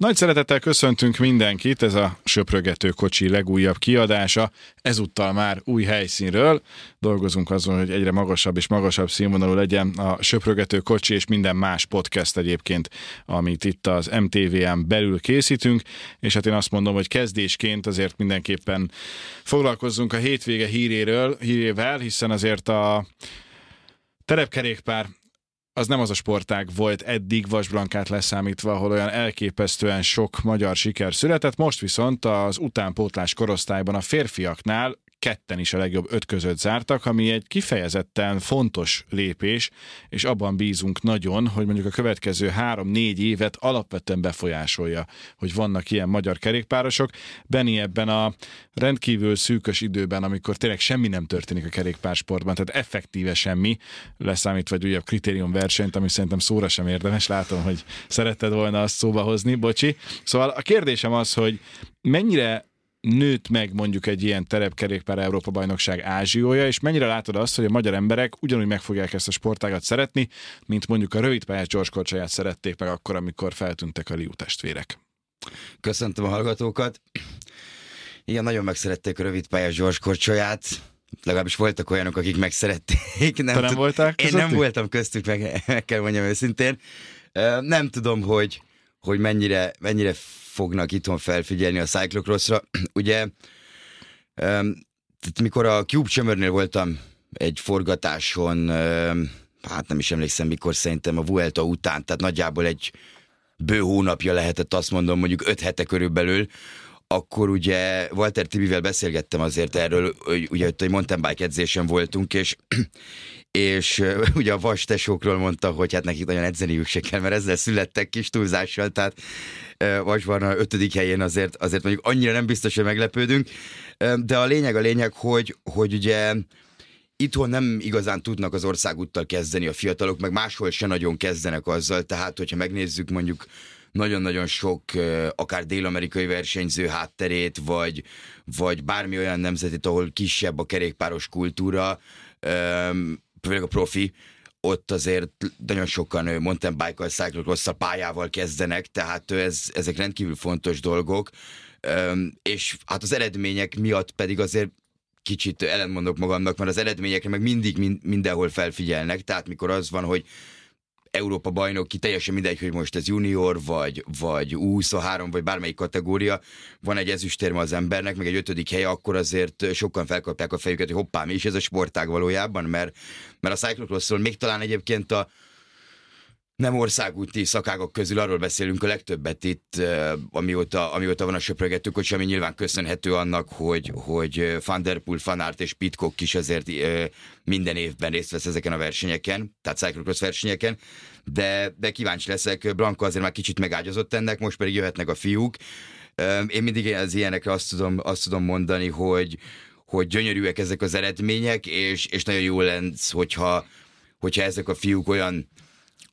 Nagy szeretettel köszöntünk mindenkit, ez a Söprögető kocsi legújabb kiadása, ezúttal már új helyszínről. Dolgozunk azon, hogy egyre magasabb és magasabb színvonalú legyen a Söprögető kocsi és minden más podcast egyébként, amit itt az MTV-en belül készítünk, és hát én azt mondom, hogy kezdésként azért mindenképpen foglalkozzunk a hétvége híréről, hírével, hiszen azért a terepkerékpár az nem az a sportág volt eddig Vasblankát leszámítva, ahol olyan elképesztően sok magyar siker született, most viszont az utánpótlás korosztályban a férfiaknál ketten is a legjobb öt között zártak, ami egy kifejezetten fontos lépés, és abban bízunk nagyon, hogy mondjuk a következő három-négy évet alapvetően befolyásolja, hogy vannak ilyen magyar kerékpárosok. Benni ebben a rendkívül szűkös időben, amikor tényleg semmi nem történik a kerékpársportban, tehát effektíve semmi, leszámítva egy újabb kritériumversenyt, ami szerintem szóra sem érdemes, látom, hogy szeretted volna azt szóba hozni, bocsi. Szóval a kérdésem az, hogy mennyire nőtt meg mondjuk egy ilyen terepkerékpár Európa bajnokság ázsiója, és mennyire látod azt, hogy a magyar emberek ugyanúgy meg fogják ezt a sportágat szeretni, mint mondjuk a rövidpályás gyorskorcsolyát szerették meg akkor, amikor feltűntek a Liu testvérek. Köszöntöm a hallgatókat. Igen, nagyon megszerették a rövidpályás gyorskorcsolyát. Legalábbis voltak olyanok, akik megszerették. Nem Te nem voltál Én nem voltam köztük, meg, meg kell mondjam őszintén. Nem tudom, hogy, hogy mennyire, mennyire fognak itthon felfigyelni a cyclocrossra. Ugye, mikor a Cube Csömörnél voltam egy forgatáson, hát nem is emlékszem mikor, szerintem a Vuelta után, tehát nagyjából egy bő hónapja lehetett azt mondom, mondjuk öt hete körülbelül, akkor ugye Walter Tibivel beszélgettem azért erről, ugye ott egy mountain bike edzésen voltunk, és és ugye a vas tesókról mondta, hogy hát nekik nagyon edzeniük se kell, mert ezzel születtek kis túlzással, tehát Vasban a ötödik helyén azért, azért mondjuk annyira nem biztos, hogy meglepődünk, de a lényeg a lényeg, hogy, hogy ugye itthon nem igazán tudnak az országúttal kezdeni a fiatalok, meg máshol se nagyon kezdenek azzal, tehát hogyha megnézzük mondjuk nagyon-nagyon sok akár dél-amerikai versenyző hátterét, vagy, vagy bármi olyan nemzetét, ahol kisebb a kerékpáros kultúra, főleg a profi, ott azért nagyon sokan mountain bike-kal, cyclocross pályával kezdenek, tehát ez, ezek rendkívül fontos dolgok, és hát az eredmények miatt pedig azért kicsit ellentmondok magamnak, mert az eredményekre meg mindig mindenhol felfigyelnek, tehát mikor az van, hogy Európa bajnok ki, teljesen mindegy, hogy most ez junior, vagy, vagy U23, vagy bármelyik kategória, van egy ezüstérme az embernek, meg egy ötödik helye, akkor azért sokan felkapták a fejüket, hogy hoppá, mi is ez a sportág valójában, mert, mert a cyclocrossról még talán egyébként a, nem országúti szakágok közül arról beszélünk a legtöbbet itt, amióta, amióta van a söprögetők, hogy ami nyilván köszönhető annak, hogy, hogy Van Der Poel, Van Aert és Pitcock is azért minden évben részt vesz ezeken a versenyeken, tehát cyclocross versenyeken, de, de kíváncsi leszek, Blanco azért már kicsit megágyazott ennek, most pedig jöhetnek a fiúk. Én mindig az ilyenekre azt tudom, azt tudom mondani, hogy, hogy gyönyörűek ezek az eredmények, és, és nagyon jó lesz, hogyha, hogyha ezek a fiúk olyan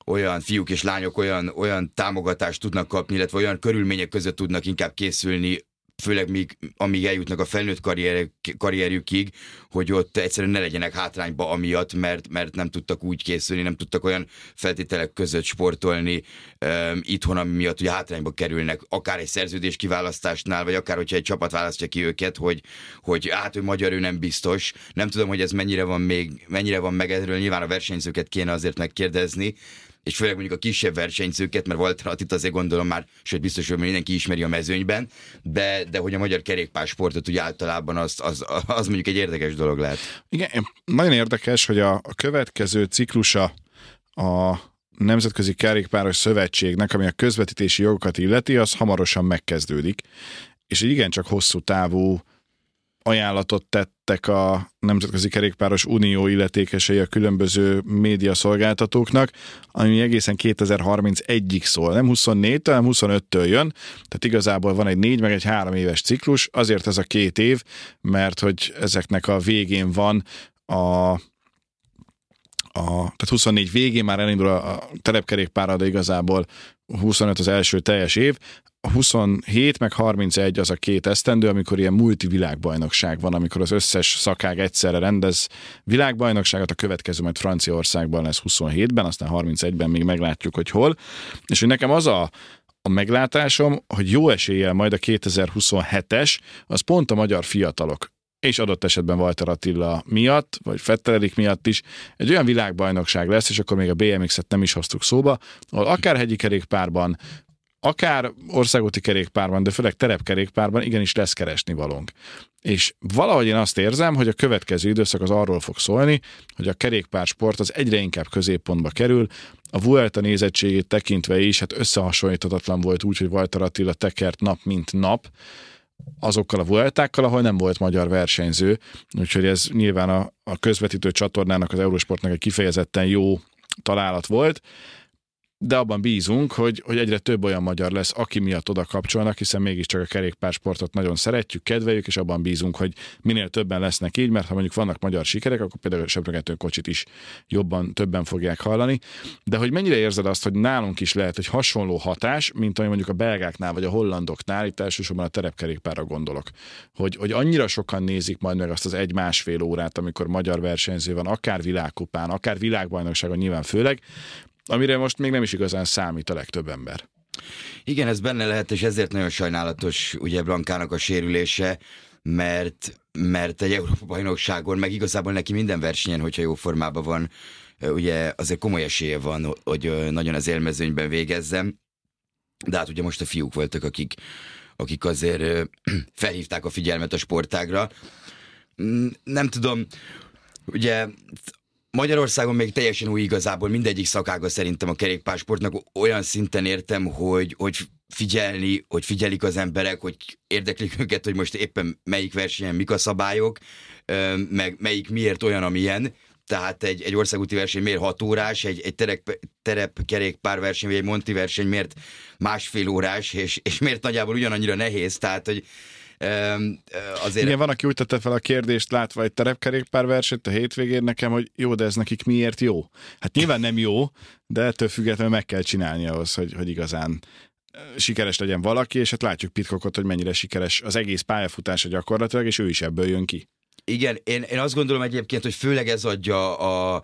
olyan fiúk és lányok olyan, olyan támogatást tudnak kapni, illetve olyan körülmények között tudnak inkább készülni, főleg míg, amíg eljutnak a felnőtt karrier, karrierjükig, hogy ott egyszerűen ne legyenek hátrányba amiatt, mert, mert nem tudtak úgy készülni, nem tudtak olyan feltételek között sportolni um, itthon, ami miatt ugye hátrányba kerülnek, akár egy szerződés kiválasztásnál, vagy akár hogyha egy csapat választja ki őket, hogy, hogy hát ő magyar, ő nem biztos. Nem tudom, hogy ez mennyire van még, mennyire van meg erről, nyilván a versenyzőket kéne azért megkérdezni, és főleg mondjuk a kisebb versenyzőket, mert Walter Attit azért gondolom már, sőt biztos, hogy mindenki ismeri a mezőnyben, de, de hogy a magyar kerékpársportot úgy általában az, az, az mondjuk egy érdekes dolog lehet. Igen, nagyon érdekes, hogy a, a következő ciklusa a Nemzetközi Kerékpáros Szövetségnek, ami a közvetítési jogokat illeti, az hamarosan megkezdődik, és egy igencsak hosszú távú ajánlatot tettek a Nemzetközi Kerékpáros Unió illetékesei a különböző médiaszolgáltatóknak, ami egészen 2031-ig szól. Nem 24-től, hanem 25-től jön, tehát igazából van egy négy meg egy három éves ciklus, azért ez a két év, mert hogy ezeknek a végén van a a, tehát 24 végén már elindul a, a terepkerékpára, de igazából 25 az első teljes év, a 27 meg 31 az a két esztendő, amikor ilyen multivilágbajnokság van, amikor az összes szakág egyszerre rendez világbajnokságot, a következő majd Franciaországban lesz 27-ben, aztán 31-ben még meglátjuk, hogy hol. És hogy nekem az a, a meglátásom, hogy jó eséllyel majd a 2027-es, az pont a magyar fiatalok és adott esetben Walter Attila miatt, vagy Fetteredik miatt is, egy olyan világbajnokság lesz, és akkor még a BMX-et nem is hoztuk szóba, ahol akár hegyi kerékpárban, akár országúti kerékpárban, de főleg terepkerékpárban igenis lesz keresni valónk. És valahogy én azt érzem, hogy a következő időszak az arról fog szólni, hogy a kerékpársport az egyre inkább középpontba kerül, a Vuelta nézettségét tekintve is, hát összehasonlíthatatlan volt úgy, hogy Walter Attila tekert nap mint nap, azokkal a Vueltákkal, ahol nem volt magyar versenyző, úgyhogy ez nyilván a, a közvetítő csatornának, az Eurosportnak egy kifejezetten jó találat volt, de abban bízunk, hogy, hogy egyre több olyan magyar lesz, aki miatt oda kapcsolnak, hiszen mégiscsak a kerékpársportot nagyon szeretjük, kedveljük, és abban bízunk, hogy minél többen lesznek így, mert ha mondjuk vannak magyar sikerek, akkor például a söprögető kocsit is jobban, többen fogják hallani. De hogy mennyire érzed azt, hogy nálunk is lehet egy hasonló hatás, mint ami mondjuk a belgáknál vagy a hollandoknál, itt elsősorban a terepkerékpárra gondolok, hogy, hogy annyira sokan nézik majd meg azt az egy-másfél órát, amikor magyar versenyző van, akár világkupán, akár világbajnokságon nyilván főleg, amire most még nem is igazán számít a legtöbb ember. Igen, ez benne lehet, és ezért nagyon sajnálatos ugye Blankának a sérülése, mert, mert egy Európa-bajnokságon, meg igazából neki minden versenyen, hogyha jó formában van, ugye azért komoly esélye van, hogy nagyon az élmezőnyben végezzem. De hát ugye most a fiúk voltak, akik, akik azért felhívták a figyelmet a sportágra. Mm, nem tudom, ugye Magyarországon még teljesen új igazából mindegyik szakága szerintem a kerékpársportnak olyan szinten értem, hogy, hogy figyelni, hogy figyelik az emberek, hogy érdeklik őket, hogy most éppen melyik versenyen mik a szabályok, meg melyik miért olyan, amilyen. Tehát egy, egy országúti verseny miért 6 órás, egy, egy terep, terep kerékpár verseny, vagy egy monti verseny miért másfél órás, és, és miért nagyjából ugyanannyira nehéz. Tehát, hogy azért... Igen, van, aki úgy tette fel a kérdést, látva egy terepkerékpárversenyt a hétvégén nekem, hogy jó, de ez nekik miért jó? Hát nyilván nem jó, de ettől függetlenül meg kell csinálni ahhoz, hogy, hogy igazán sikeres legyen valaki, és hát látjuk Pitkokot, hogy mennyire sikeres az egész pályafutása gyakorlatilag, és ő is ebből jön ki. Igen, én, én azt gondolom egyébként, hogy főleg ez adja a,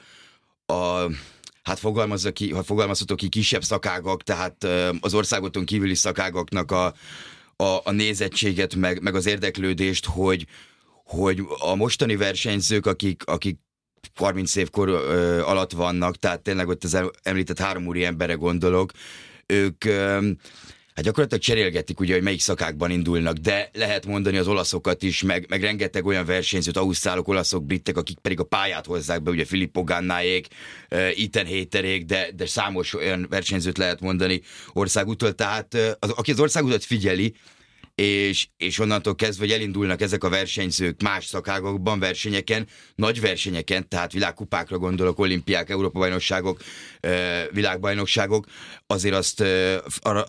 a hát fogalmazza ki, ha fogalmazhatok ki, kisebb szakágak, tehát az országoton kívüli szakágaknak a, a, a nézettséget, meg, meg az érdeklődést, hogy, hogy a mostani versenyzők, akik, akik 30 évkor ö, alatt vannak, tehát tényleg ott az említett három úri emberre gondolok, ők ö, hát gyakorlatilag cserélgetik ugye, hogy melyik szakákban indulnak, de lehet mondani az olaszokat is, meg, meg rengeteg olyan versenyzőt, ausztrálok, olaszok, britek, akik pedig a pályát hozzák be, ugye Filippo Gannáék, Ethan Haterék, de, de számos olyan versenyzőt lehet mondani országútól, tehát az, aki az országútat figyeli, és, és onnantól kezdve, hogy elindulnak ezek a versenyzők más szakágokban, versenyeken, nagy versenyeken, tehát világkupákra gondolok, olimpiák, Európa-bajnokságok, világbajnokságok, azért azt arra,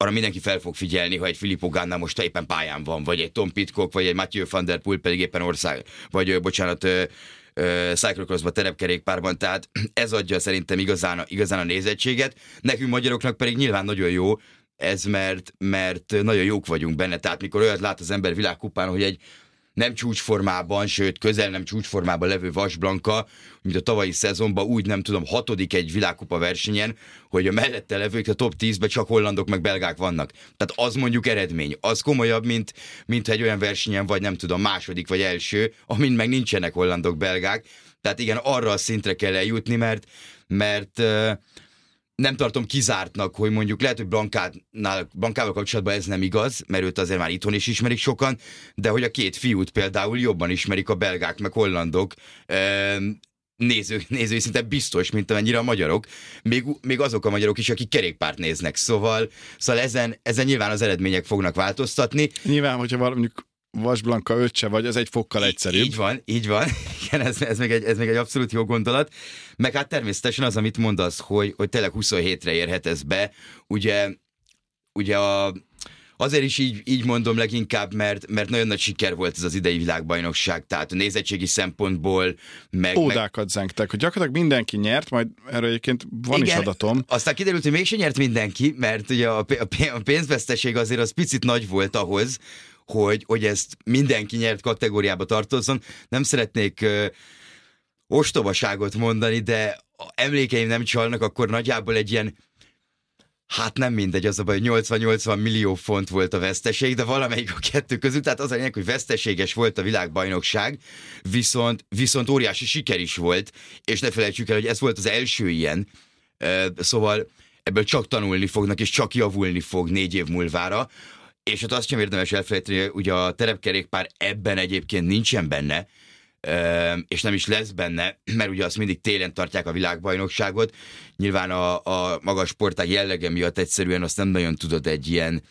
arra mindenki fel fog figyelni, ha egy Filippo Ganna most éppen pályán van, vagy egy Tom Pitcock, vagy egy Mathieu van der Poel pedig éppen ország, vagy bocsánat, cyclocrossban, terepkerékpárban, tehát ez adja szerintem igazán, igazán a nézettséget. Nekünk magyaroknak pedig nyilván nagyon jó, ez mert, mert nagyon jók vagyunk benne, tehát mikor olyat lát az ember világkupán, hogy egy nem csúcsformában, sőt közel nem csúcsformában levő Vasblanka, mint a tavalyi szezonban úgy nem tudom, hatodik egy világkupa versenyen, hogy a mellette levők a top 10-ben csak hollandok meg belgák vannak. Tehát az mondjuk eredmény. Az komolyabb, mint, mint egy olyan versenyen vagy nem tudom, második vagy első, amin meg nincsenek hollandok, belgák. Tehát igen, arra a szintre kell eljutni, mert, mert nem tartom kizártnak, hogy mondjuk lehet, hogy Blankánál, Blankával kapcsolatban ez nem igaz, mert őt azért már itthon is ismerik sokan, de hogy a két fiút például jobban ismerik a belgák meg hollandok, néző, nézői szinte biztos, mint amennyire a magyarok, még, még azok a magyarok is, akik kerékpárt néznek. Szóval, szóval ezen, ezen nyilván az eredmények fognak változtatni. Nyilván, hogyha valami Vasblanka öccse vagy, ez egy fokkal egyszerűbb. Így van, így van. Igen, ez, ez, még egy, ez még egy abszolút jó gondolat. Meg hát természetesen az, amit mondasz, hogy, hogy tényleg 27-re érhet ez be. Ugye, ugye a, azért is így, így mondom leginkább, mert, mert nagyon nagy siker volt ez az idei világbajnokság, tehát a nézettségi szempontból meg... Ódákat meg... zengtek, hogy gyakorlatilag mindenki nyert, majd erről egyébként van Igen, is adatom. Aztán kiderült, hogy mégsem nyert mindenki, mert ugye a, a pénzveszteség azért az picit nagy volt ahhoz, hogy, hogy ezt mindenki nyert kategóriába tartozzon. Nem szeretnék uh, ostobaságot mondani, de emlékeim nem csalnak, akkor nagyjából egy ilyen Hát nem mindegy, az a baj, 80-80 millió font volt a veszteség, de valamelyik a kettő között, tehát az a lényeg, hogy veszteséges volt a világbajnokság, viszont, viszont óriási siker is volt, és ne felejtsük el, hogy ez volt az első ilyen, szóval ebből csak tanulni fognak, és csak javulni fog négy év múlvára, és hát azt sem érdemes elfelejteni, hogy ugye a terepkerékpár ebben egyébként nincsen benne, és nem is lesz benne, mert ugye azt mindig télen tartják a világbajnokságot. Nyilván a, a magas sportág jellege miatt egyszerűen azt nem nagyon tudod egy ilyen,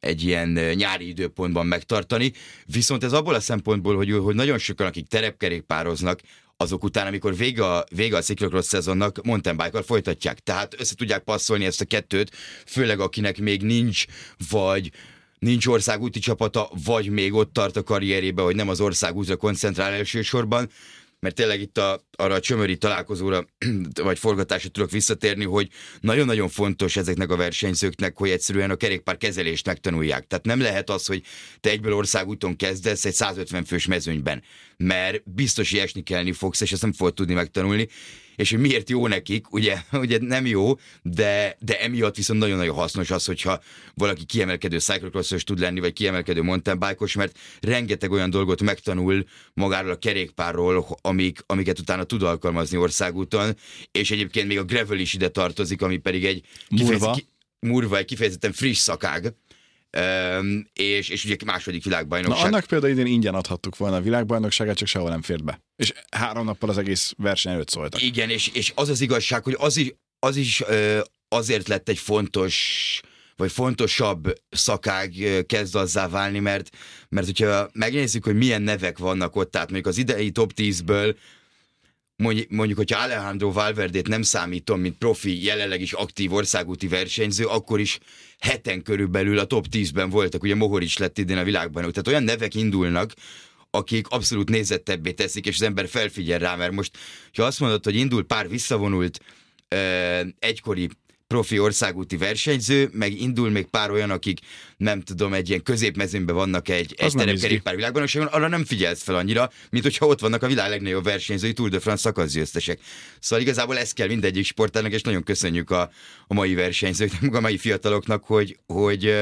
egy ilyen nyári időpontban megtartani. Viszont ez abból a szempontból, hogy, hogy nagyon sokan, akik terepkerékpároznak, azok után, amikor vége a, vége a cyclocross szezonnak, mountain bike folytatják. Tehát össze tudják passzolni ezt a kettőt, főleg akinek még nincs, vagy nincs országúti csapata, vagy még ott tart a karrierébe, hogy nem az országútra koncentrál elsősorban, mert tényleg itt a, arra a csömöri találkozóra, vagy forgatásra tudok visszatérni, hogy nagyon-nagyon fontos ezeknek a versenyzőknek, hogy egyszerűen a kerékpár kezelést megtanulják. Tehát nem lehet az, hogy te egyből országúton kezdesz egy 150 fős mezőnyben, mert biztos, hogy esni kellni fogsz, és ezt nem fogod tudni megtanulni és hogy miért jó nekik, ugye, ugye nem jó, de, de emiatt viszont nagyon-nagyon hasznos az, hogyha valaki kiemelkedő cyclocrossos tud lenni, vagy kiemelkedő mountain bike mert rengeteg olyan dolgot megtanul magáról a kerékpárról, amik, amiket utána tud alkalmazni országúton, és egyébként még a gravel is ide tartozik, ami pedig egy murva, murva egy kifejezetten friss szakág, Um, és, és ugye második világbajnokság. Na annak például idén ingyen adhattuk volna a világbajnokságát, csak sehol nem fért be. És három nappal az egész verseny előtt szóltak. Igen, és, és az az igazság, hogy az is, az is azért lett egy fontos vagy fontosabb szakág kezd azzá válni, mert, mert hogyha megnézzük, hogy milyen nevek vannak ott, tehát mondjuk az idei top 10-ből mondjuk, mondjuk hogyha Alejandro Valverdét nem számítom, mint profi, jelenleg is aktív országúti versenyző, akkor is heten körülbelül a top 10-ben voltak, ugye Mohorics lett idén a világban. Tehát olyan nevek indulnak, akik abszolút nézettebbé teszik, és az ember felfigyel rá, mert most, ha azt mondod, hogy indul pár visszavonult egykori profi országúti versenyző, meg indul még pár olyan, akik nem tudom, egy ilyen középmezőnben vannak egy, egy terepkerékpár világbajnokságon, arra nem figyelsz fel annyira, mint hogyha ott vannak a világ legnagyobb versenyzői Tour de France szakaszgyőztesek. Szóval igazából ez kell mindegyik sportának, és nagyon köszönjük a, a mai versenyzőknek, a mai fiataloknak, hogy, hogy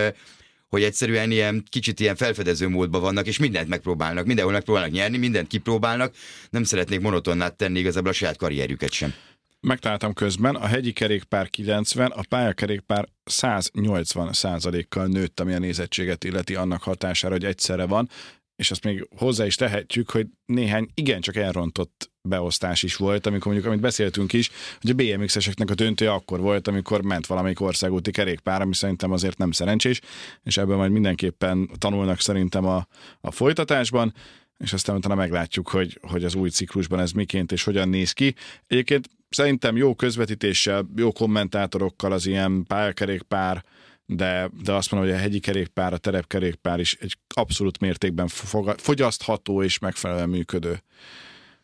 hogy egyszerűen ilyen kicsit ilyen felfedező módban vannak, és mindent megpróbálnak, mindenhol megpróbálnak nyerni, mindent kipróbálnak, nem szeretnék monotonnát tenni igazából a saját karrierjüket sem megtaláltam közben, a hegyi kerékpár 90, a pályakerékpár 180 százalékkal nőtt, ami a nézettséget illeti annak hatására, hogy egyszerre van, és azt még hozzá is tehetjük, hogy néhány igencsak elrontott beosztás is volt, amikor mondjuk, amit beszéltünk is, hogy a BMX-eseknek a döntője akkor volt, amikor ment valamelyik országúti kerékpár, ami szerintem azért nem szerencsés, és ebből majd mindenképpen tanulnak szerintem a, a folytatásban és aztán utána meglátjuk, hogy, hogy az új ciklusban ez miként és hogyan néz ki. Egyébként szerintem jó közvetítéssel, jó kommentátorokkal az ilyen pályakerékpár, de, de azt mondom, hogy a hegyi kerékpár, a terepkerékpár is egy abszolút mértékben fogyasztható és megfelelően működő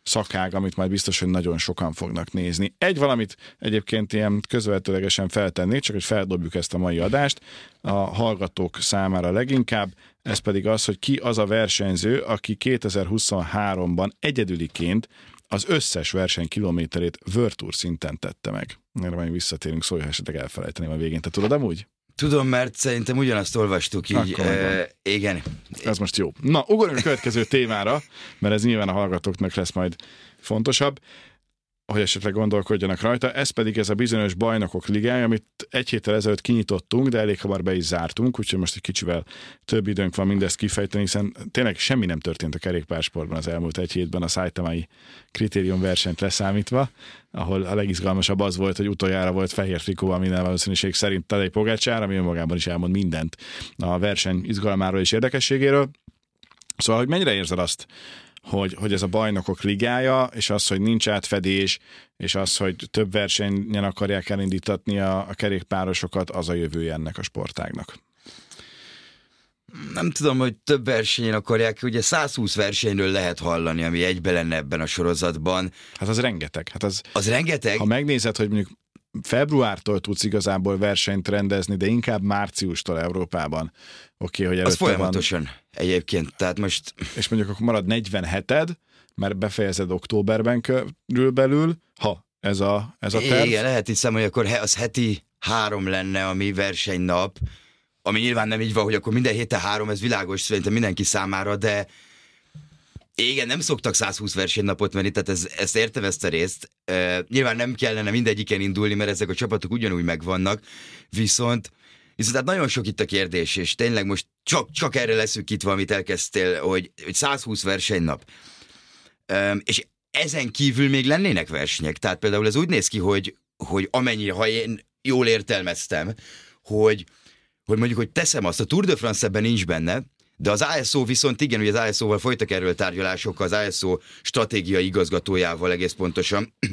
szakág, amit majd biztos, hogy nagyon sokan fognak nézni. Egy valamit egyébként ilyen közvetőlegesen feltennék, csak hogy feldobjuk ezt a mai adást, a hallgatók számára leginkább, ez pedig az, hogy ki az a versenyző, aki 2023-ban egyedüliként az összes verseny kilométerét Virtuur szinten tette meg. Erre majd visszatérünk, szólj, ha esetleg elfelejteném a végén. Te tudod amúgy? Tudom, mert szerintem ugyanazt olvastuk így. E, igen. Ez most jó. Na, ugorjunk a következő témára, mert ez nyilván a hallgatóknak lesz majd fontosabb hogy esetleg gondolkodjanak rajta. Ez pedig ez a bizonyos bajnokok ligája, amit egy héttel ezelőtt kinyitottunk, de elég hamar be is zártunk, úgyhogy most egy kicsivel több időnk van mindezt kifejteni, hiszen tényleg semmi nem történt a kerékpársportban az elmúlt egy hétben a szájtamai kritérium versenyt leszámítva, ahol a legizgalmasabb az volt, hogy utoljára volt fehér trikó, minden valószínűség szerint Tadej Pogácsár, ami önmagában is elmond mindent a verseny izgalmáról és érdekességéről. Szóval, hogy mennyire érzed azt, hogy, hogy ez a bajnokok ligája, és az, hogy nincs átfedés, és az, hogy több versenyen akarják elindítatni a, a kerékpárosokat, az a jövője ennek a sportágnak. nem tudom, hogy több versenyen akarják, ugye 120 versenyről lehet hallani, ami egybe lenne ebben a sorozatban. Hát az rengeteg. Hát az, Az rengeteg. ha megnézed, hogy mondjuk februártól tudsz igazából versenyt rendezni, de inkább márciustól Európában. Oké, okay, hogy Az előtte van, folyamatosan egyébként. Tehát most és mondjuk akkor marad 47-ed, mert befejezed októberben körülbelül, ha ez a, ez a terv. igen, lehet hiszem, hogy akkor az heti három lenne, ami versenynap, ami nyilván nem így van, hogy akkor minden héten három, ez világos szerintem mindenki számára, de igen, nem szoktak 120 versenynapot menni, tehát ez, ezt értem ezt a részt. Uh, nyilván nem kellene mindegyiken indulni, mert ezek a csapatok ugyanúgy megvannak, viszont Viszont hát nagyon sok itt a kérdés, és tényleg most csak, csak erre leszűkítve, amit elkezdtél, hogy, hogy 120 versenynap. Um, és ezen kívül még lennének versenyek. Tehát például ez úgy néz ki, hogy, hogy amennyire, ha én jól értelmeztem, hogy, hogy mondjuk, hogy teszem azt, a Tour de France ebben nincs benne, de az ASO viszont igen, ugye az ASO-val folytak erről tárgyalások, az ASO stratégiai igazgatójával egész pontosan,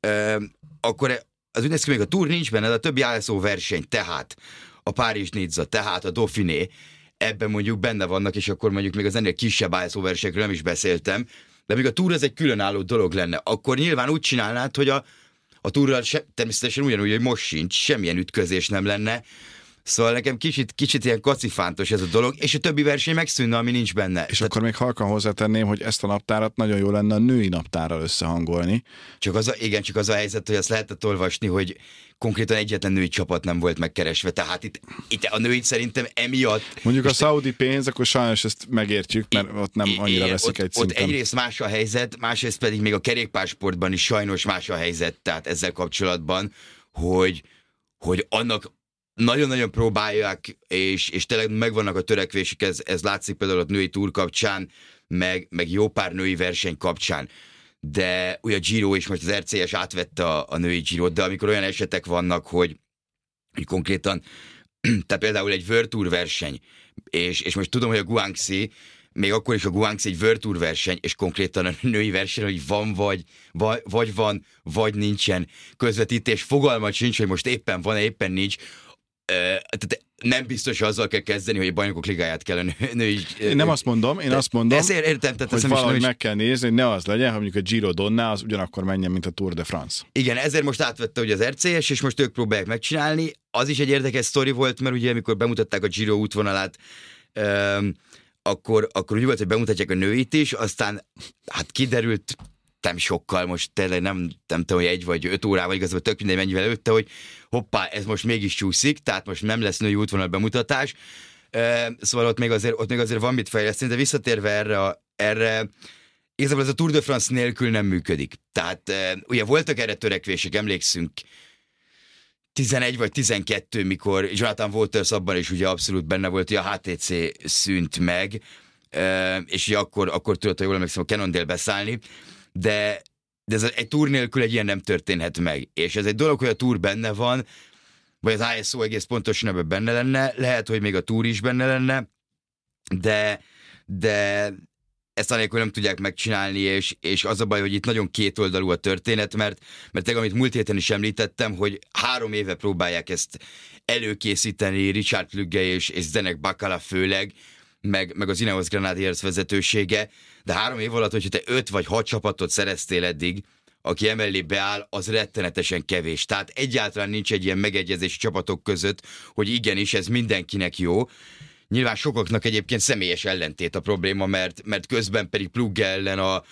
Ö, akkor az ki, még a Tour nincs benne, de a többi ASO verseny, tehát a Párizs Nizza, tehát a Dauphiné, ebben mondjuk benne vannak, és akkor mondjuk még az ennél kisebb ASO versenyekről nem is beszéltem, de még a Tour ez egy különálló dolog lenne, akkor nyilván úgy csinálnád, hogy a, a túrral se, természetesen ugyanúgy, hogy most sincs, semmilyen ütközés nem lenne, Szóval nekem kicsit, kicsit ilyen kacifántos ez a dolog, és a többi verseny megszűnne, ami nincs benne. És akkor még halkan hozzátenném, hogy ezt a naptárat nagyon jó lenne a női naptárral összehangolni. Csak az a, igen, csak az a helyzet, hogy azt lehetett olvasni, hogy konkrétan egyetlen női csapat nem volt megkeresve, tehát itt, itt a női szerintem emiatt... Mondjuk a szaudi pénz, akkor sajnos ezt megértjük, mert ott nem annyira veszik ott, egy ott szinten. egyrészt más a helyzet, másrészt pedig még a kerékpársportban is sajnos más a helyzet, tehát ezzel kapcsolatban, hogy, hogy annak nagyon-nagyon próbálják, és, és tényleg megvannak a törekvésük, ez, ez látszik például a női túr kapcsán, meg, meg jó pár női verseny kapcsán. De ugye a Giro és most az RCS átvette a, a női giro de amikor olyan esetek vannak, hogy, hogy konkrétan, tehát például egy World verseny, és, és most tudom, hogy a Guangxi, még akkor is a Guangxi egy World verseny, és konkrétan a női verseny, hogy van vagy, vagy, vagy van, vagy nincsen közvetítés, fogalmat sincs, hogy most éppen van, éppen nincs, tehát nem biztos, hogy azzal kell kezdeni, hogy a bajnokok ligáját kell nő, női... Én nem azt mondom, én azt mondom, Ezért értem, tehát hogy valahogy is, meg kell nézni, hogy ne az legyen, hogy mondjuk a Giro Donna az ugyanakkor menjen, mint a Tour de France. Igen, ezért most átvette ugye az RCS, és most ők próbálják megcsinálni. Az is egy érdekes sztori volt, mert ugye amikor bemutatták a Giro útvonalát, öm, akkor, akkor úgy volt, hogy bemutatják a nőit is, aztán hát kiderült, nem sokkal, most tényleg nem, nem tudom, hogy egy vagy öt órával, igazából tök mindegy mennyivel előtte, hogy hoppá, ez most mégis csúszik, tehát most nem lesz női útvonal bemutatás. Szóval ott még azért, ott még azért van mit fejleszteni, de visszatérve erre, a- erre igazából ez a Tour de France nélkül nem működik. Tehát ugye voltak erre törekvések, emlékszünk, 11 vagy 12, mikor Jonathan Walters abban is ugye abszolút benne volt, hogy a HTC szűnt meg, és ugye akkor, akkor tudott, ha jól emlékszem, a Cannondale beszállni, de, de ez egy túr nélkül egy ilyen nem történhet meg. És ez egy dolog, hogy a túr benne van, vagy az ISO egész pontosan ebben benne lenne, lehet, hogy még a túr is benne lenne, de, de ezt anélkül nem tudják megcsinálni, és, és az a baj, hogy itt nagyon kétoldalú a történet, mert, mert tényleg, amit múlt héten is említettem, hogy három éve próbálják ezt előkészíteni Richard Plügge és, és Zenek Bakala főleg, meg, meg az Ineos Grenadiers vezetősége, de három év alatt, hogyha te öt vagy hat csapatot szereztél eddig, aki emellé beáll, az rettenetesen kevés. Tehát egyáltalán nincs egy ilyen megegyezés csapatok között, hogy igenis, ez mindenkinek jó. Nyilván sokaknak egyébként személyes ellentét a probléma, mert, mert közben pedig Plugge ellen a,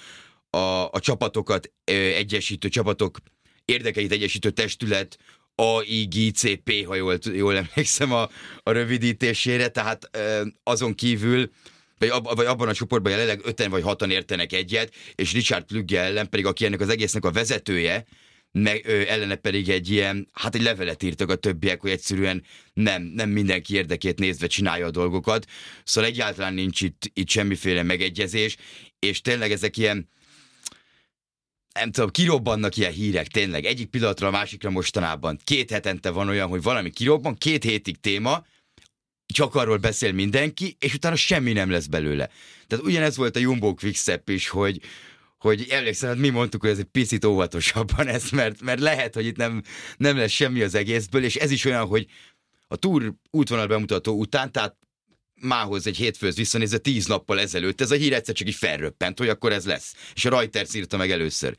a, a csapatokat ö, egyesítő csapatok érdekeit egyesítő testület AIGCP, ha jól, jól emlékszem a, a rövidítésére, tehát azon kívül vagy, ab, vagy abban a csoportban jelenleg öten vagy hatan értenek egyet, és Richard Plugge ellen pedig, aki ennek az egésznek a vezetője, meg, ö, ellene pedig egy ilyen, hát egy levelet írtak a többiek, hogy egyszerűen nem, nem mindenki érdekét nézve csinálja a dolgokat. Szóval egyáltalán nincs itt, itt semmiféle megegyezés, és tényleg ezek ilyen, nem tudom, kirobbannak ilyen hírek, tényleg, egyik pillanatra a másikra mostanában. Két hetente van olyan, hogy valami kirobban, két hétig téma, csak arról beszél mindenki, és utána semmi nem lesz belőle. Tehát ugyanez volt a Jumbo Quickstep is, hogy, hogy emlékszem, hát mi mondtuk, hogy ez egy picit óvatosabban ez, mert, mert lehet, hogy itt nem, nem lesz semmi az egészből, és ez is olyan, hogy a túr útvonal bemutató után, tehát mához egy hétfőz visszanézve tíz nappal ezelőtt, ez a hír egyszer csak így felröppent, hogy akkor ez lesz. És a Reuters írta meg először.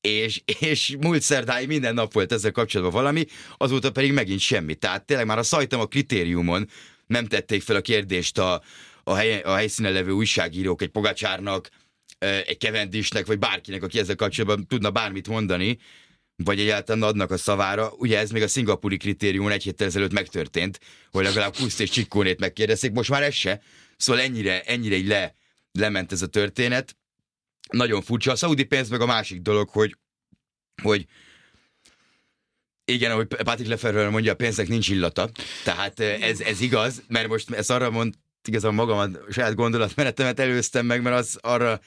És, és múlt szerdáig minden nap volt ezzel kapcsolatban valami, azóta pedig megint semmi. Tehát tényleg már a szajtam a kritériumon nem tették fel a kérdést a, a, hely, a helyszínen levő újságírók egy Pogacsárnak, egy Kevendisnek, vagy bárkinek, aki ezzel kapcsolatban tudna bármit mondani, vagy egyáltalán adnak a szavára. Ugye ez még a szingapúri kritériumon egy héttel ezelőtt megtörtént, hogy legalább Kuszt és Csikkónét megkérdezték, most már ez se. Szóval ennyire, ennyire így le, lement ez a történet. Nagyon furcsa. A szaudi pénz meg a másik dolog, hogy, hogy igen, ahogy Patrick Leferről mondja, a pénznek nincs illata. Tehát ez, ez igaz, mert most ez arra mond, igazán magam a saját gondolatmenetemet előztem meg, mert az arra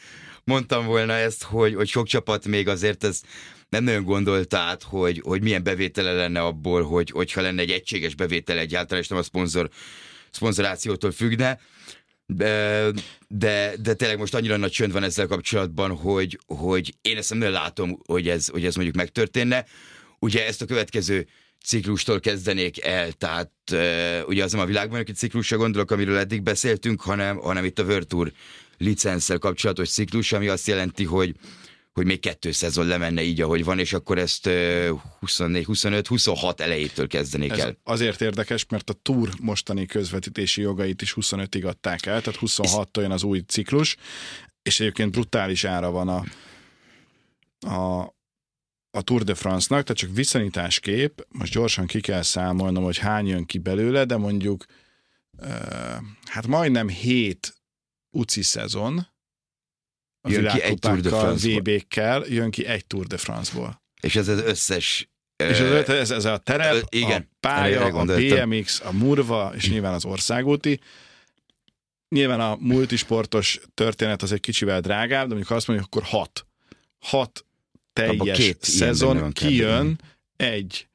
mondtam volna ezt, hogy, hogy sok csapat még azért ez nem nagyon gondolta át, hogy, hogy milyen bevétele lenne abból, hogy, hogyha lenne egy egységes bevétel egyáltalán, és nem a szponzor, szponzorációtól függne. De, de, de tényleg most annyira nagy csönd van ezzel kapcsolatban, hogy, hogy én ezt nem látom, hogy ez, hogy ez mondjuk megtörténne. Ugye ezt a következő ciklustól kezdenék el, tehát ugye az nem a világbajnoki ciklusra gondolok, amiről eddig beszéltünk, hanem, hanem itt a World Tour licenszel kapcsolatos ciklus, ami azt jelenti, hogy hogy még kettő szezon lemenne így, ahogy van, és akkor ezt 24, 25, 26 elejétől kezdenék Ez el. Azért érdekes, mert a Tour mostani közvetítési jogait is 25-ig adták el, tehát 26 olyan az új ciklus, és egyébként brutális ára van a, a, a Tour de France-nak, tehát csak viszonyításkép, most gyorsan ki kell számolnom, hogy hány jön ki belőle, de mondjuk hát majdnem 7 UCI szezon, jön ki egy Tour de France VB-kkel, jön ki egy Tour de France-ból. És ez az összes és ez, ez, ez a terep, igen, a pálya, a BMX, a Murva, és nyilván az országúti. Nyilván a multisportos történet az egy kicsivel drágább, de mondjuk azt mondjuk, akkor hat. Hat teljes szezon kijön egy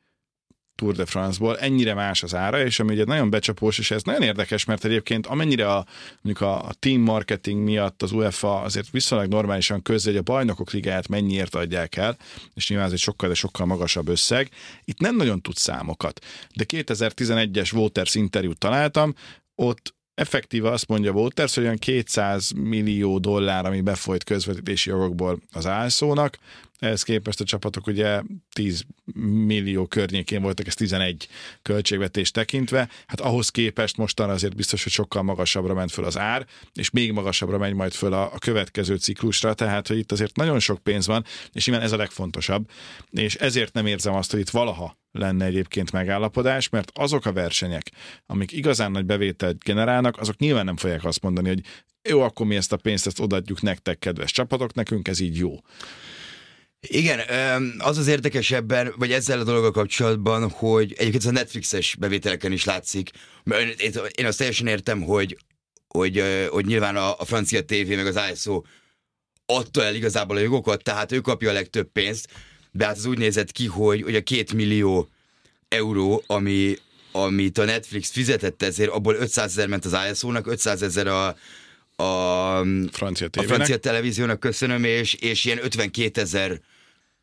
Tour de France-ból, ennyire más az ára, és ami ugye nagyon becsapós, és ez nagyon érdekes, mert egyébként amennyire a, mondjuk a, a team marketing miatt az UEFA azért viszonylag normálisan közli, hogy a bajnokok ligáját mennyiért adják el, és nyilván ez egy sokkal, de sokkal magasabb összeg. Itt nem nagyon tud számokat, de 2011-es Waters interjút találtam, ott effektíve azt mondja Waters, hogy olyan 200 millió dollár, ami befolyt közvetítési jogokból az álszónak, ehhez képest a csapatok ugye 10 millió környékén voltak, ez 11 költségvetés tekintve, hát ahhoz képest mostanra azért biztos, hogy sokkal magasabbra ment föl az ár, és még magasabbra megy majd föl a, a következő ciklusra, tehát hogy itt azért nagyon sok pénz van, és nyilván ez a legfontosabb, és ezért nem érzem azt, hogy itt valaha lenne egyébként megállapodás, mert azok a versenyek, amik igazán nagy bevételt generálnak, azok nyilván nem fogják azt mondani, hogy jó, akkor mi ezt a pénzt ezt odaadjuk nektek, kedves csapatok, nekünk ez így jó. Igen, az az érdekes ebben, vagy ezzel a dologgal kapcsolatban, hogy egyébként a Netflixes bevételeken is látszik. Én azt teljesen értem, hogy, hogy, hogy nyilván a, a francia TV meg az ISO adta el igazából a jogokat, tehát ő kapja a legtöbb pénzt, de hát az úgy nézett ki, hogy, hogy a két millió euró, ami, amit a Netflix fizetett ezért, abból 500 ezer ment az ISO-nak, 500 ezer a, a francia, a francia televíziónak köszönöm, és, és ilyen 52 ezer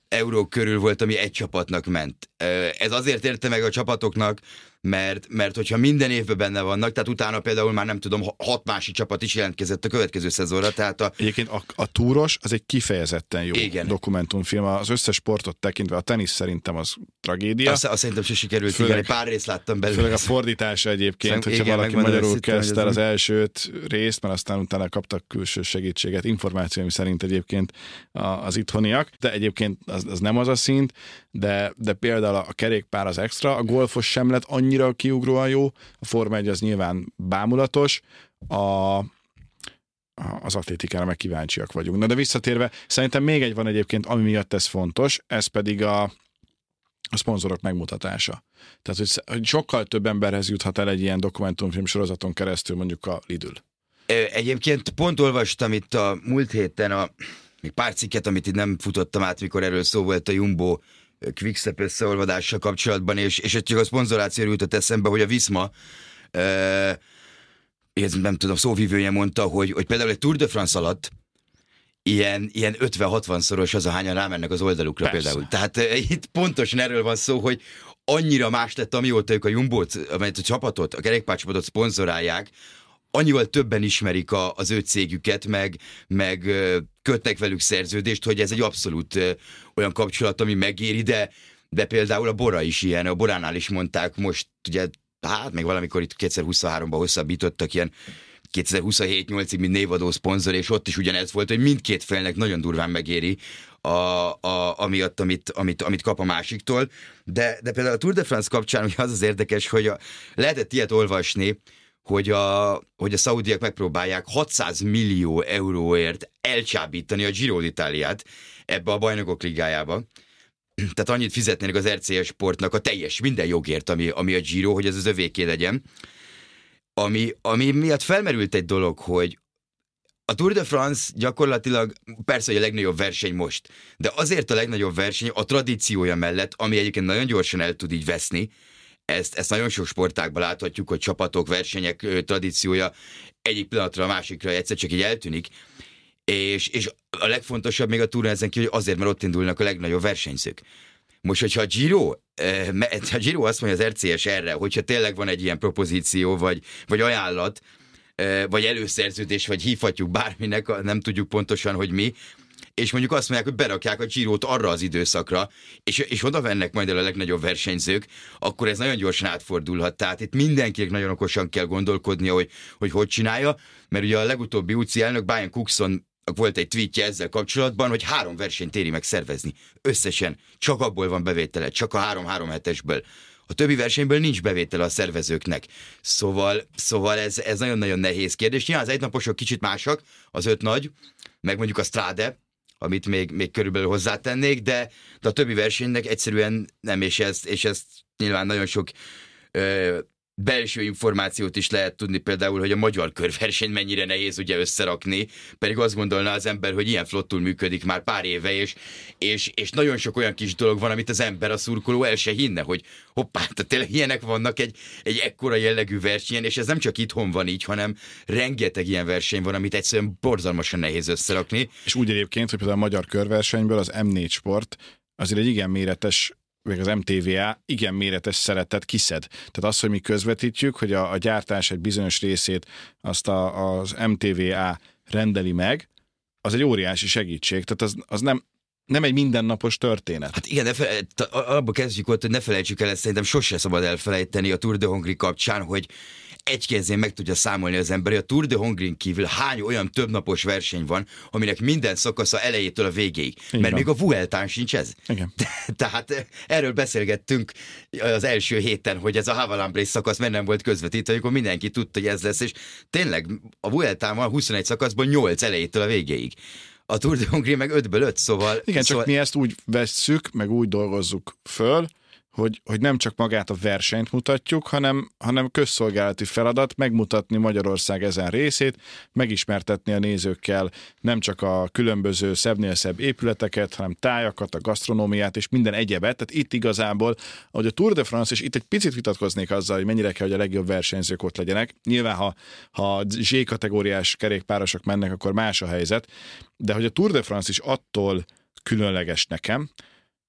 euró körül volt, ami egy csapatnak ment. Ez azért érte meg a csapatoknak, mert, mert hogyha minden évben benne vannak, tehát utána például már nem tudom, hat másik csapat is jelentkezett a következő szezonra. Tehát a... Egyébként a, a túros az egy kifejezetten jó Igen. dokumentumfilm. Az összes sportot tekintve, a tenisz szerintem az tragédia. Azt, azt szerintem se sikerült, főleg, igen, egy pár részt láttam belőle. Főleg a fordítása egyébként, Szerintem, hogyha igen, valaki magyarul kezdte el az elsőt részt, mert aztán utána kaptak külső segítséget, információim szerint egyébként az itthoniak, de egyébként az, az nem az a szint, de, de például a kerékpár az extra, a golfos sem lett annyira kiugróan jó, a Forma 1 az nyilván bámulatos, a, az atlétikára meg kíváncsiak vagyunk. Na de visszatérve, szerintem még egy van egyébként, ami miatt ez fontos, ez pedig a, a szponzorok megmutatása. Tehát, hogy, hogy sokkal több emberhez juthat el egy ilyen dokumentumfilm sorozaton keresztül, mondjuk a Lidl. Egyébként pont olvastam itt a múlt héten a még pár cikket, amit itt nem futottam át, mikor erről szó volt a Jumbo Quickstep összeolvadással kapcsolatban, és, és csak a szponzoráció jutott eszembe, hogy a Visma uh, ez nem tudom, szóvívője mondta, hogy, hogy például egy Tour de France alatt ilyen, ilyen 50-60 szoros az, a hányan rámennek az oldalukra Persze. például. Tehát uh, itt pontosan erről van szó, hogy annyira más lett, amióta ők a Jumbo-t, amelyet a csapatot, a kerékpárcsapatot szponzorálják, annyival többen ismerik a, az ő cégüket, meg, meg kötnek velük szerződést, hogy ez egy abszolút olyan kapcsolat, ami megéri, de, de például a Bora is ilyen, a Boránál is mondták most, ugye, hát még valamikor itt 2023-ban hosszabbítottak ilyen 2027-8-ig, mint névadó szponzor, és ott is ugyanez volt, hogy mindkét félnek nagyon durván megéri a, a, amiatt, amit, amit, amit kap a másiktól. De, de például a Tour de France kapcsán ugye az az érdekes, hogy a, lehetett ilyet olvasni, hogy a, hogy a szaudiak megpróbálják 600 millió euróért elcsábítani a Giro d'Italiát ebbe a bajnokok ligájába. Tehát annyit fizetnének az RCS sportnak a teljes minden jogért, ami, ami a Giro, hogy ez az övéké legyen. Ami, ami miatt felmerült egy dolog, hogy a Tour de France gyakorlatilag persze, hogy a legnagyobb verseny most, de azért a legnagyobb verseny a tradíciója mellett, ami egyébként nagyon gyorsan el tud így veszni, ezt, ezt nagyon sok sportákban láthatjuk, hogy csapatok, versenyek tradíciója egyik pillanatra a másikra egyszer csak így eltűnik, és, és a legfontosabb még a túrán ezen kívül, hogy azért, mert ott indulnak a legnagyobb versenyzők. Most, hogyha a Giro, a Giro azt mondja az RCS erre, hogyha tényleg van egy ilyen propozíció, vagy, vagy ajánlat, vagy előszerződés, vagy hívhatjuk bárminek, nem tudjuk pontosan, hogy mi, és mondjuk azt mondják, hogy berakják a Girót arra az időszakra, és, és oda vennek majd el a legnagyobb versenyzők, akkor ez nagyon gyorsan átfordulhat. Tehát itt mindenkinek nagyon okosan kell gondolkodnia, hogy hogy, hogy csinálja, mert ugye a legutóbbi UCI elnök Brian Cookson volt egy tweetje ezzel kapcsolatban, hogy három versenyt éri meg szervezni. Összesen. Csak abból van bevétele, csak a három-három hetesből. A többi versenyből nincs bevétele a szervezőknek. Szóval, szóval ez, ez nagyon-nagyon nehéz kérdés. Nyilván az egynaposok kicsit másak, az öt nagy, meg mondjuk a Strade, amit még, még körülbelül hozzátennék, de, de a többi versenynek egyszerűen nem, és ezt, és ezt nyilván nagyon sok belső információt is lehet tudni, például, hogy a magyar körverseny mennyire nehéz ugye összerakni, pedig azt gondolná az ember, hogy ilyen flottul működik már pár éve, és, és, és nagyon sok olyan kis dolog van, amit az ember, a szurkoló el se hinne, hogy hoppá, tehát tényleg ilyenek vannak egy, egy ekkora jellegű versenyen, és ez nem csak itthon van így, hanem rengeteg ilyen verseny van, amit egyszerűen borzalmasan nehéz összerakni. És úgy egyébként, hogy például a magyar körversenyből az M4 sport azért egy igen méretes meg az MTVA igen méretes szeretet kiszed. Tehát az, hogy mi közvetítjük, hogy a, a gyártás egy bizonyos részét azt a, az MTVA rendeli meg, az egy óriási segítség. Tehát az, az nem, nem egy mindennapos történet. Hát igen, fele, abba kezdjük ott, hogy ne felejtsük el, ezt szerintem sose szabad elfelejteni a Tour de Hongri kapcsán, hogy egy kézén meg tudja számolni az ember, hogy a Tour de Hongrin kívül hány olyan többnapos verseny van, aminek minden szakasza elejétől a végéig. Igen. Mert még a Vueltán sincs ez. Igen. Tehát eh, erről beszélgettünk az első héten, hogy ez a Havalambre szakasz mert nem volt közvetítve, amikor mindenki tudta, hogy ez lesz, és tényleg a Vueltán van 21 szakaszban 8 elejétől a végéig a Tour de Hongrie meg 5-ből 5, szóval... Igen, szóval... csak mi ezt úgy vesszük, meg úgy dolgozzuk föl, hogy, hogy nem csak magát a versenyt mutatjuk, hanem, hanem közszolgálati feladat megmutatni Magyarország ezen részét, megismertetni a nézőkkel nem csak a különböző szebbnél szebb épületeket, hanem tájakat, a gasztronómiát és minden egyebet. Tehát itt igazából, hogy a Tour de France, és itt egy picit vitatkoznék azzal, hogy mennyire kell, hogy a legjobb versenyzők ott legyenek. Nyilván, ha, ha Z kategóriás kerékpárosok mennek, akkor más a helyzet, de hogy a Tour de France is attól különleges nekem,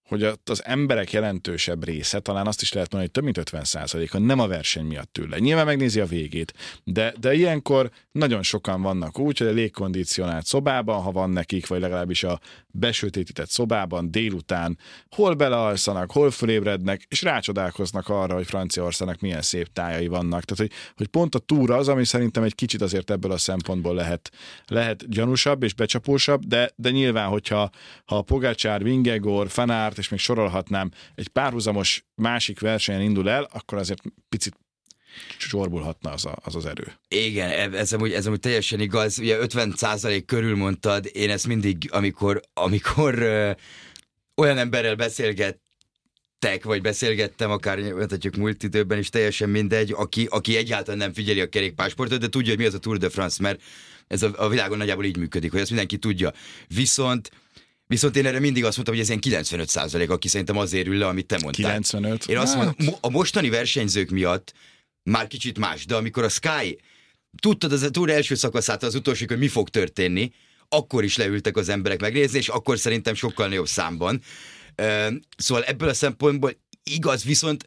hogy az emberek jelentősebb része, talán azt is lehet mondani, hogy több mint 50% a nem a verseny miatt ül le. Nyilván megnézi a végét, de, de ilyenkor nagyon sokan vannak úgy, hogy a légkondicionált szobában, ha van nekik, vagy legalábbis a besötétített szobában délután hol belealszanak, hol fölébrednek, és rácsodálkoznak arra, hogy Franciaországnak milyen szép tájai vannak. Tehát, hogy, hogy pont a túra az, ami szerintem egy kicsit azért ebből a szempontból lehet, lehet gyanúsabb és becsapósabb, de, de nyilván, hogyha ha Pogácsár, Vingegor, Fanár, és még sorolhatnám, egy párhuzamos másik versenyen indul el, akkor azért picit csorbulhatna az, a, az az erő. Igen, ez amúgy, ez amúgy teljesen igaz. Ugye 50 körül mondtad, én ezt mindig, amikor, amikor ö, olyan emberrel beszélget, tek, vagy beszélgettem, akár mondhatjuk múlt időben is, teljesen mindegy, aki, aki egyáltalán nem figyeli a kerékpásportot, de tudja, hogy mi az a Tour de France, mert ez a, a világon nagyjából így működik, hogy ezt mindenki tudja. Viszont Viszont én erre mindig azt mondtam, hogy ez ilyen 95 százalék, aki szerintem azért ül le, amit te mondtál. 95? Én azt hát. mondom, a mostani versenyzők miatt már kicsit más, de amikor a Sky tudtad az a túl első szakaszát az utolsó, hogy mi fog történni, akkor is leültek az emberek megnézni, és akkor szerintem sokkal nagyobb számban. Szóval ebből a szempontból igaz, viszont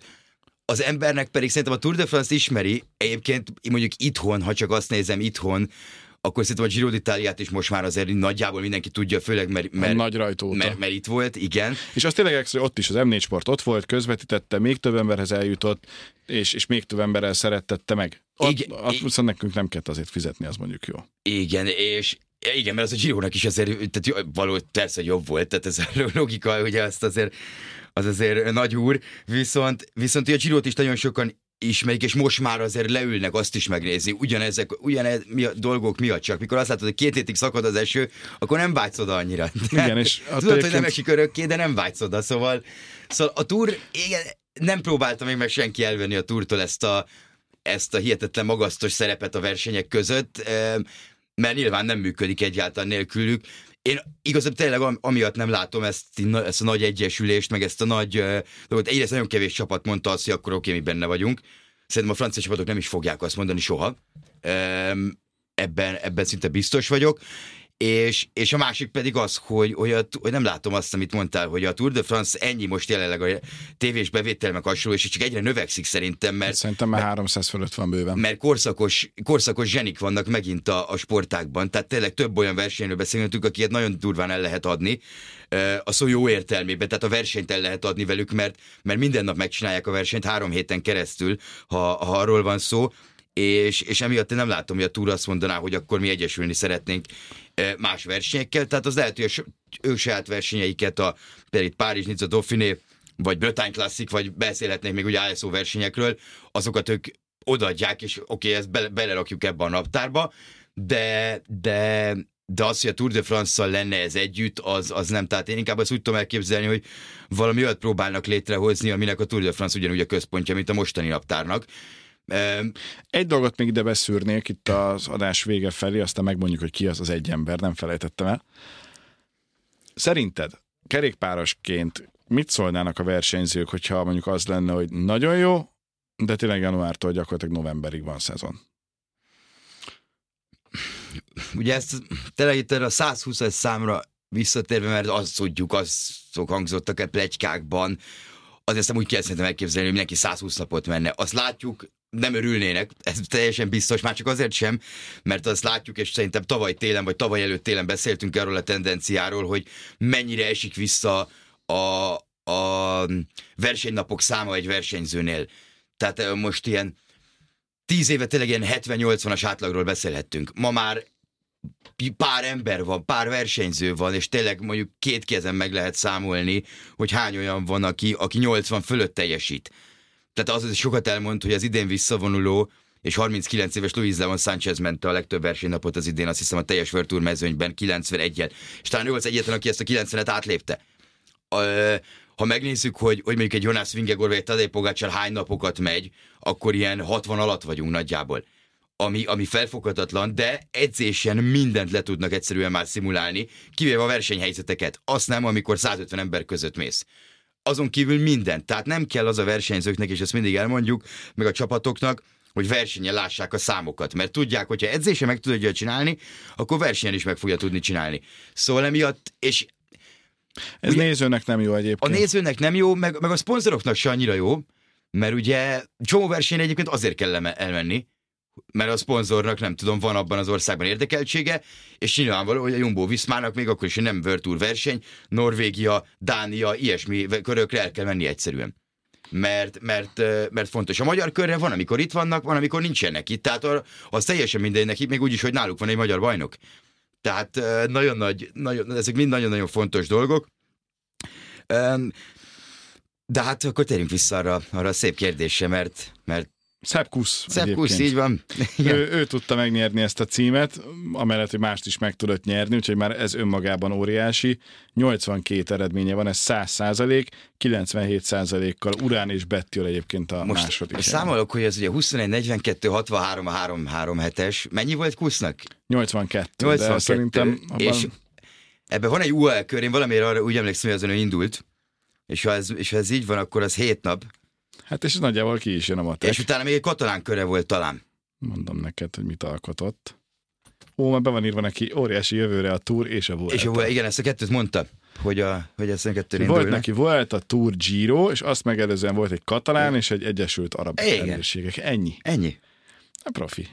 az embernek pedig szerintem a Tour de France ismeri, egyébként mondjuk itthon, ha csak azt nézem itthon, akkor szerintem a Giro d'Italiát is most már azért nagyjából mindenki tudja, főleg mert, mert, Nagy rajtóta. mert, mert itt volt, igen. És az tényleg extra, ott is az M4 Sport ott volt, közvetítette, még több emberhez eljutott, és, és még több emberrel szerettette meg. Ott, Igen, ott i- viszont nekünk nem kellett azért fizetni, az mondjuk jó. Igen, és igen, mert az a Girónak is azért, tehát való, persze jobb volt, tehát ez a logika, ugye azt azért, az azért nagy úr, viszont, viszont a Girot is nagyon sokan ismerik, és most már azért leülnek azt is megnézni, ugyanezek, ugyanez mi a dolgok miatt csak. Mikor azt látod, hogy két hétig szakad az eső, akkor nem vágysz oda annyira. Igen, és Tudod, hogy nem egyébként- esik örökké, de nem vágysz oda, szóval, szóval a túr, igen, nem próbálta még meg senki elvenni a túrtól ezt a, ezt a hihetetlen magasztos szerepet a versenyek között, mert nyilván nem működik egyáltalán nélkülük. Én igazából tényleg am- amiatt nem látom ezt, ezt a nagy egyesülést, meg ezt a nagy uh, dolgot. Egyrészt nagyon kevés csapat mondta azt, hogy akkor oké, mi benne vagyunk. Szerintem a francia csapatok nem is fogják azt mondani soha. Ebben, ebben szinte biztos vagyok. És, és a másik pedig az, hogy, hogy, a, hogy nem látom azt, amit mondtál, hogy a Tour de France ennyi most jelenleg a tévés bevétel meg hasonló, és csak egyre növekszik szerintem, mert, Szerintem már 300 fölött van bőven. mert korszakos, korszakos zsenik vannak megint a, a sportákban. Tehát tényleg több olyan versenyről beszélgetünk, akiket nagyon durván el lehet adni, a szó jó értelmében, tehát a versenyt el lehet adni velük, mert, mert minden nap megcsinálják a versenyt három héten keresztül, ha, ha arról van szó, és, és emiatt én nem látom, hogy a túra azt mondaná, hogy akkor mi egyesülni szeretnénk ö, más versenyekkel, tehát az lehet, hogy a, ők saját versenyeiket, a, például itt Párizs, Nizza, Dauphiné, vagy Bretagne Classic, vagy beszélhetnék még ugye ISO versenyekről, azokat ők odaadják, és oké, okay, ezt bele, belerakjuk ebbe a naptárba, de, de, de az, hogy a Tour de France-szal lenne ez együtt, az, az nem. Tehát én inkább azt úgy tudom elképzelni, hogy valami olyat próbálnak létrehozni, aminek a Tour de France ugyanúgy a központja, mint a mostani naptárnak. Egy dolgot még ide beszűrnék itt az adás vége felé, aztán megmondjuk, hogy ki az az egy ember, nem felejtettem el. Szerinted kerékpárosként mit szólnának a versenyzők, hogyha mondjuk az lenne, hogy nagyon jó, de tényleg januártól gyakorlatilag novemberig van szezon. ugye ezt tényleg itt a 120 számra visszatérve, mert azt tudjuk, azok hangzottak el plegykákban, azért nem úgy kell szerintem elképzelni, hogy mindenki 120 napot menne. Azt látjuk, nem örülnének, ez teljesen biztos, már csak azért sem, mert azt látjuk, és szerintem tavaly télen, vagy tavaly előtt télen beszéltünk arról a tendenciáról, hogy mennyire esik vissza a, a versenynapok száma egy versenyzőnél. Tehát most ilyen tíz éve tényleg ilyen 70-80-as átlagról beszélhettünk. Ma már pár ember van, pár versenyző van, és tényleg mondjuk két kezen meg lehet számolni, hogy hány olyan van, aki, aki 80 fölött teljesít. Tehát az, az sokat elmond, hogy az idén visszavonuló és 39 éves Luis Leon Sánchez ment a legtöbb versenynapot az idén, azt hiszem a teljes World Tour mezőnyben 91-jel. És talán ő az egyetlen, aki ezt a 90-et átlépte. Ha megnézzük, hogy, hogy mondjuk egy Jonas Vingegaard vagy egy Tadej Pogacar hány napokat megy, akkor ilyen 60 alatt vagyunk nagyjából. Ami, ami felfoghatatlan, de edzésen mindent le tudnak egyszerűen már szimulálni, kivéve a versenyhelyzeteket. Azt nem, amikor 150 ember között mész. Azon kívül mindent. Tehát nem kell az a versenyzőknek, és ezt mindig elmondjuk, meg a csapatoknak, hogy versenyen lássák a számokat, mert tudják, hogyha edzése meg tudja csinálni, akkor versenyen is meg fogja tudni csinálni. Szóval emiatt, és Ez Ugye- nézőnek nem jó a egyébként. nézőnek nem jó, meg, meg a szponzoroknak se annyira jó, mert ugye csomó versenyre egyébként azért kell elme- elmenni, mert a szponzornak nem tudom, van abban az országban érdekeltsége, és nyilvánvaló, hogy a Jumbo Viszmának még akkor is, nem World Tour verseny, Norvégia, Dánia, ilyesmi körökre el kell menni egyszerűen. Mert, mert, mert fontos. A magyar körre van, amikor itt vannak, van, amikor nincsenek itt. Tehát az teljesen mindegy nekik, még úgy is, hogy náluk van egy magyar bajnok. Tehát nagyon nagy, nagyon, ezek mind nagyon-nagyon fontos dolgok. De hát akkor térjünk vissza arra, arra a szép kérdésre, mert, mert Szebb kusz Szebb kusz, egyébként. így van. Ő, ő tudta megnyerni ezt a címet, amellett, hogy mást is meg tudott nyerni, úgyhogy már ez önmagában óriási. 82 eredménye van, ez 100 százalék, 97 százalékkal Urán és Bettiol egyébként a Most, második. most számolok, hogy ez ugye 21, 42, 63, a 3, 3 hetes. Mennyi volt Kusznak? 82, 82. de szerintem abban... És ebben van egy UL kör, én valamiért arra úgy emlékszem, hogy azon ő indult. És ha, ez, és ha ez így van, akkor az 7 nap. Hát és nagyjából ki is jön a matek. És utána még egy katalán köre volt talán. Mondom neked, hogy mit alkotott. Ó, már be van írva neki óriási jövőre a túr és a Vuelta. És a, igen, ezt a kettőt mondta. hogy, a, hogy ezt kettő Volt indulnak. neki, volt a Tour Giro, és azt megelőzően volt egy katalán és egy Egyesült Arab Igen. Ennyi. Ennyi. A profi.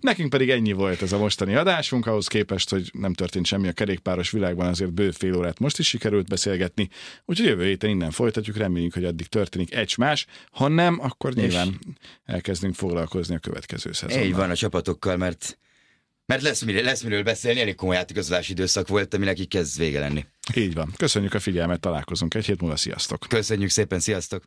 Nekünk pedig ennyi volt ez a mostani adásunk, ahhoz képest, hogy nem történt semmi a kerékpáros világban, azért bő fél órát most is sikerült beszélgetni, úgyhogy jövő héten innen folytatjuk, reméljük, hogy addig történik egy más, ha nem, akkor nyilván elkezdünk foglalkozni a következő szezonnal. Így van a csapatokkal, mert mert lesz, mire, lesz miről beszélni, elég komoly átigazolási időszak volt, aminek így kezd vége lenni. Így van. Köszönjük a figyelmet, találkozunk egy hét múlva, sziasztok! Köszönjük szépen, sziasztok!